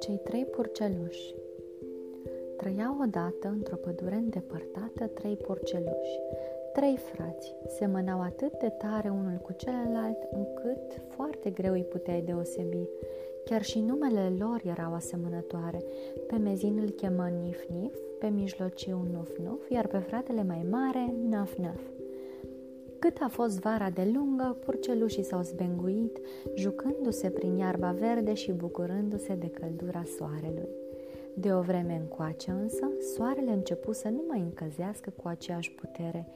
Cei trei purceluși Trăiau odată, într-o pădure îndepărtată, trei purceluși. Trei frați semănau atât de tare unul cu celălalt, încât foarte greu îi puteai deosebi. Chiar și numele lor erau asemănătoare. Pe mezin îl chemă Nif-Nif, pe mijlociu Nuf-Nuf, iar pe fratele mai mare Naf-Naf. Cât a fost vara de lungă, purcelușii s-au zbenguit, jucându-se prin iarba verde și bucurându-se de căldura soarelui. De o vreme încoace însă, soarele începu să nu mai încălzească cu aceeași putere,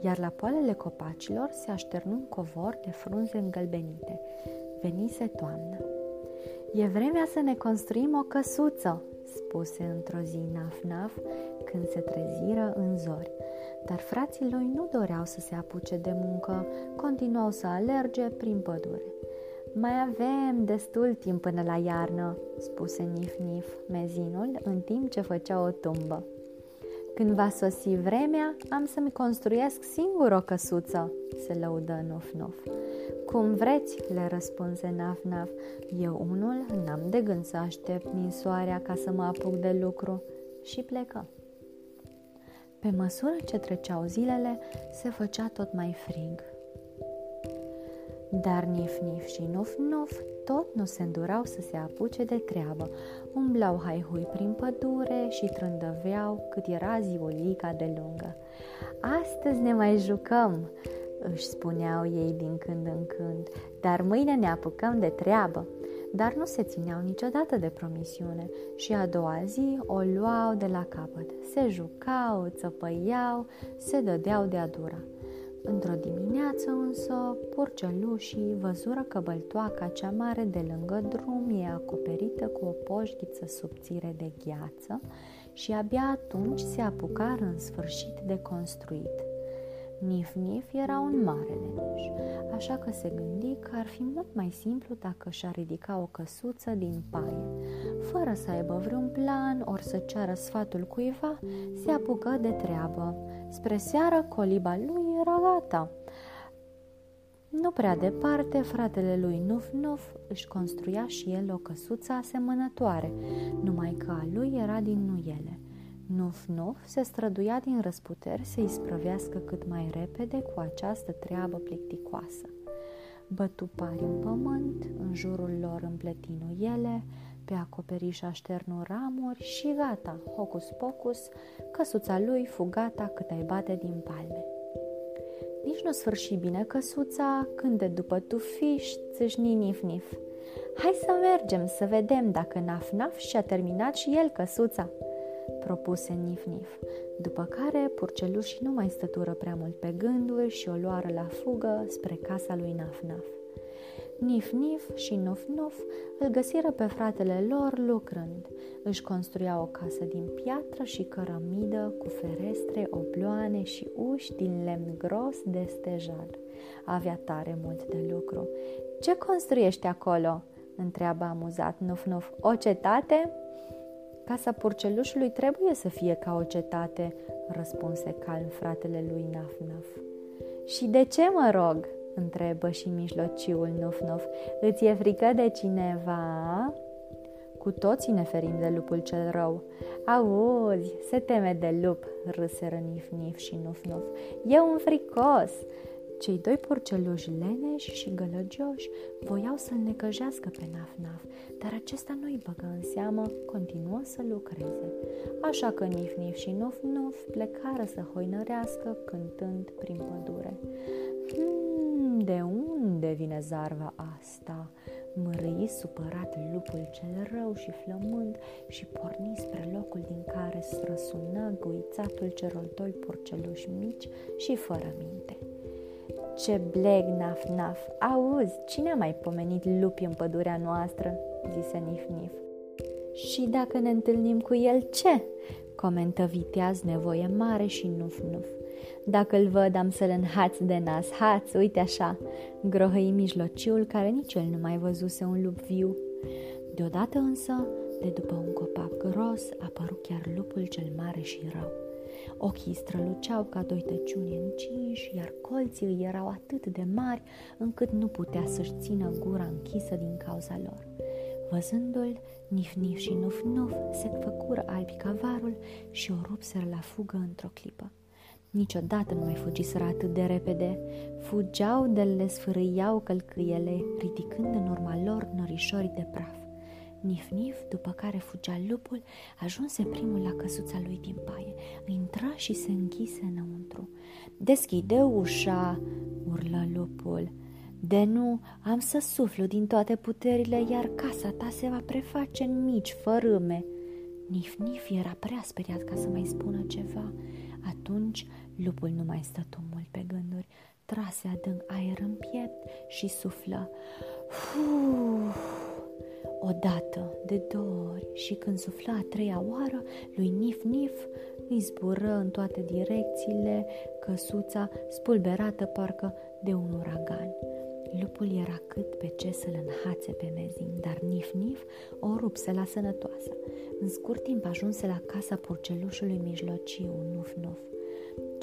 iar la poalele copacilor se așternu un covor de frunze îngălbenite. Venise toamnă. E vremea să ne construim o căsuță, spuse într-o zi Naf-Naf când se treziră în zori. Dar frații lui nu doreau să se apuce de muncă, continuau să alerge prin pădure. Mai avem destul timp până la iarnă, spuse Nif-Nif, mezinul, în timp ce făcea o tumbă. Când va sosi vremea, am să-mi construiesc singur o căsuță, se lăudă Nuf-Nuf. Cum vreți, le răspunse Naf-Naf. Eu unul n-am de gând să aștept soarea ca să mă apuc de lucru. Și plecă. Pe măsură ce treceau zilele, se făcea tot mai frig. Dar Nif-Nif și Nuf-Nuf tot nu se îndurau să se apuce de treabă. Umblau haihui prin pădure și trândăveau cât era ziulica de lungă. Astăzi ne mai jucăm, își spuneau ei din când în când, dar mâine ne apucăm de treabă. Dar nu se țineau niciodată de promisiune și a doua zi o luau de la capăt. Se jucau, țăpăiau, se dădeau de adura. Într-o dimineață însă, porcelușii văzură că băltoaca cea mare de lângă drum e acoperită cu o poșghiță subțire de gheață și abia atunci se apucară în sfârșit de construit. Nif-Nif era un mare leneș, așa că se gândi că ar fi mult mai simplu dacă și-ar ridica o căsuță din paie. Fără să aibă vreun plan ori să ceară sfatul cuiva, se apucă de treabă. Spre seară, coliba lui era gata. Nu prea departe, fratele lui Nuf-Nuf își construia și el o căsuță asemănătoare, numai că a lui era din nuiele. Nuf-Nuf se străduia din răsputeri să-i sprăvească cât mai repede cu această treabă plicticoasă. Bătu pari în pământ, în jurul lor împletinu ele, pe acoperiș așternu ramuri și gata, hocus-pocus, căsuța lui fu gata cât ai bate din palme. Nici nu sfârși bine căsuța când de după tufiș țâșni nif-nif. Hai să mergem să vedem dacă naf-naf și-a terminat și el căsuța propuse Nif-Nif, după care purcelușii nu mai stătură prea mult pe gânduri și o luară la fugă spre casa lui Naf-Naf. Nif-Nif și Nuf-Nuf îl găsiră pe fratele lor lucrând. Își construia o casă din piatră și cărămidă cu ferestre, obloane și uși din lemn gros de stejar. Avea tare mult de lucru. Ce construiești acolo?" întreabă amuzat Nuf-Nuf. O cetate?" Casa purcelușului trebuie să fie ca o cetate, răspunse calm fratele lui Naf-Naf. Și de ce mă rog? întrebă și mijlociul Nuf-Nuf. Îți e frică de cineva? Cu toții ne ferim de lupul cel rău. Auzi, se teme de lup, râseră Nif-Nif și Nuf-Nuf. E un fricos! Cei doi porceluși leneși și gălăgioși voiau să-l necăjească pe Naf-Naf, dar acesta nu-i băgă în seamă, continuă să lucreze. Așa că Nif-Nif și Nuf-Nuf plecară să hoinărească cântând prin pădure. Hmm, de unde vine zarva asta? Mărâi supărat lupul cel rău și flămând și porni spre locul din care străsună guițatul celor doi porceluși mici și fără minte. Ce bleg, naf-naf! Auzi, cine a mai pomenit lupi în pădurea noastră? zise Nif-Nif. Și dacă ne întâlnim cu el, ce? Comentă viteaz nevoie mare și nuf-nuf. Dacă îl văd, am să-l înhaț de nas. Haț, uite așa, grohăi mijlociul care nici el nu mai văzuse un lup viu. Deodată însă, de după un copac gros, apăru chiar lupul cel mare și rău. Ochii străluceau ca doi tăciuni încinși, iar colții îi erau atât de mari încât nu putea să-și țină gura închisă din cauza lor. Văzându-l, Nif-Nif și Nuf-Nuf se făcură albi ca varul și o rupseră la fugă într-o clipă. Niciodată nu mai fugiseră atât de repede. Fugeau de le sfârâiau călcâiele, ridicând în urma lor norișori de praf. Nif-nif, după care fugea lupul, ajunse primul la căsuța lui din paie. Intră și se închise înăuntru. Deschide ușa, urlă lupul. De nu, am să suflu din toate puterile, iar casa ta se va preface în mici fărâme. Nif-nif era prea speriat ca să mai spună ceva. Atunci lupul nu mai stătu mult pe gânduri, trase adânc aer în piept și suflă. Uf! Odată, de două ori și când sufla a treia oară, lui Nif-Nif îi zbură în toate direcțiile căsuța spulberată parcă de un uragan. Lupul era cât pe ce să-l înhațe pe mezin, dar Nif-Nif o rupse la sănătoasă. În scurt timp ajunse la casa purcelușului mijlociu, Nuf-Nuf.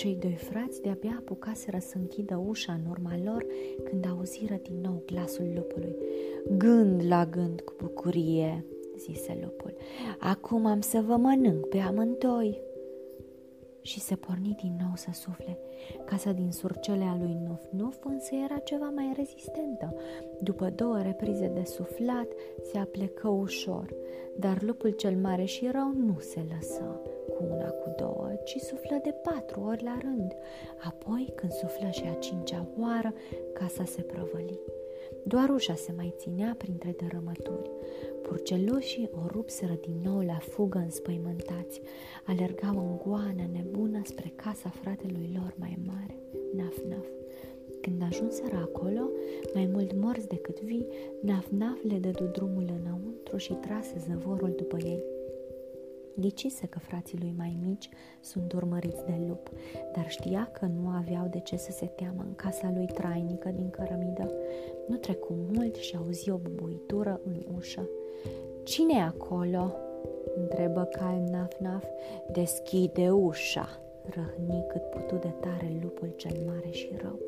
Cei doi frați de-abia apucaseră să închidă ușa în urma lor când auziră din nou glasul lupului. Gând la gând cu bucurie, zise lupul. Acum am să vă mănânc pe amândoi și se porni din nou să sufle. Casa din surcele a lui Nuf Nuf însă era ceva mai rezistentă. După două reprize de suflat, se aplecă ușor, dar lupul cel mare și rău nu se lăsă cu una, cu două, ci suflă de patru ori la rând. Apoi, când suflă și a cincea oară, casa se prăvăli. Doar ușa se mai ținea printre dărâmături. Purcelușii o rupseră din nou la fugă înspăimântați. Alergau în goană nebună spre casa fratelui lor mai mare, Naf-Naf. Când ajunseră acolo, mai mult morți decât vii, Naf-Naf le dădu drumul înăuntru și trase zăvorul după ei. Ghicise că frații lui mai mici sunt urmăriți de lup, dar știa că nu aveau de ce să se teamă în casa lui trainică din cărămidă. Nu trecu mult și auzi o bubuitură în ușă. Cine e acolo?" întrebă calm Naf-Naf. Deschide ușa!" răhni cât putu de tare lupul cel mare și rău.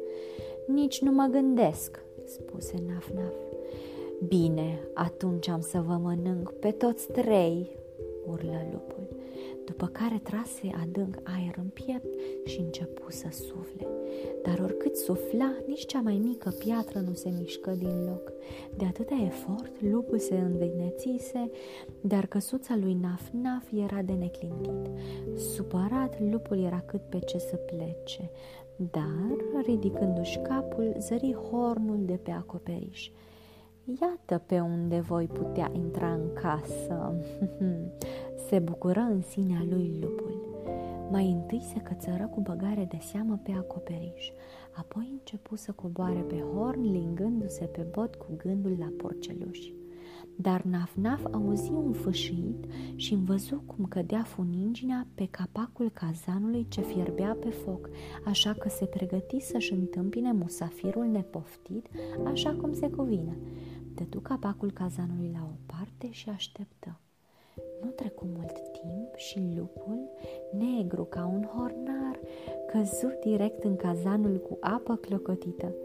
Nici nu mă gândesc," spuse Naf-Naf. Bine, atunci am să vă mănânc pe toți trei, urlă lupul, după care trase adânc aer în piept și începu să sufle. Dar oricât sufla, nici cea mai mică piatră nu se mișcă din loc. De atâta efort, lupul se învenețise, dar căsuța lui Naf-Naf era de neclintit. Supărat, lupul era cât pe ce să plece, dar, ridicându-și capul, zări hornul de pe acoperiș. Iată pe unde voi putea intra în casă. se bucură în sinea lui lupul. Mai întâi se cățără cu băgare de seamă pe acoperiș, apoi începu să coboare pe horn, lingându-se pe bot cu gândul la porceluși. Dar Naf-Naf auzi un fâșit și văzu cum cădea funinginea pe capacul cazanului ce fierbea pe foc, așa că se pregăti să-și întâmpine musafirul nepoftit, așa cum se cuvine. Dădu capacul cazanului la o parte și așteptă. Nu trecu mult timp și lupul, negru ca un hornar, căzu direct în cazanul cu apă clocotită.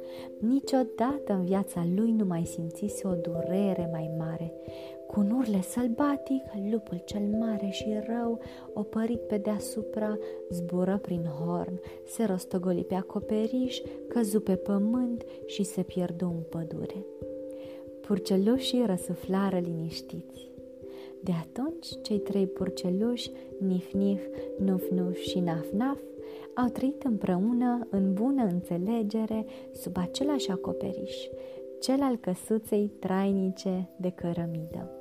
Niciodată în viața lui nu mai simțise o durere mai mare. Cu un urle sălbatic, lupul cel mare și rău, opărit pe deasupra, zbură prin horn, se rostogoli pe acoperiș, căzu pe pământ și se pierdu în pădure. Purcelușii răsuflară liniștiți. De atunci, cei trei purceluși, Nif-Nif, Nuf-Nuf și Naf-Naf, au trăit împreună în bună înțelegere sub același acoperiș, cel al căsuței trainice de cărămidă.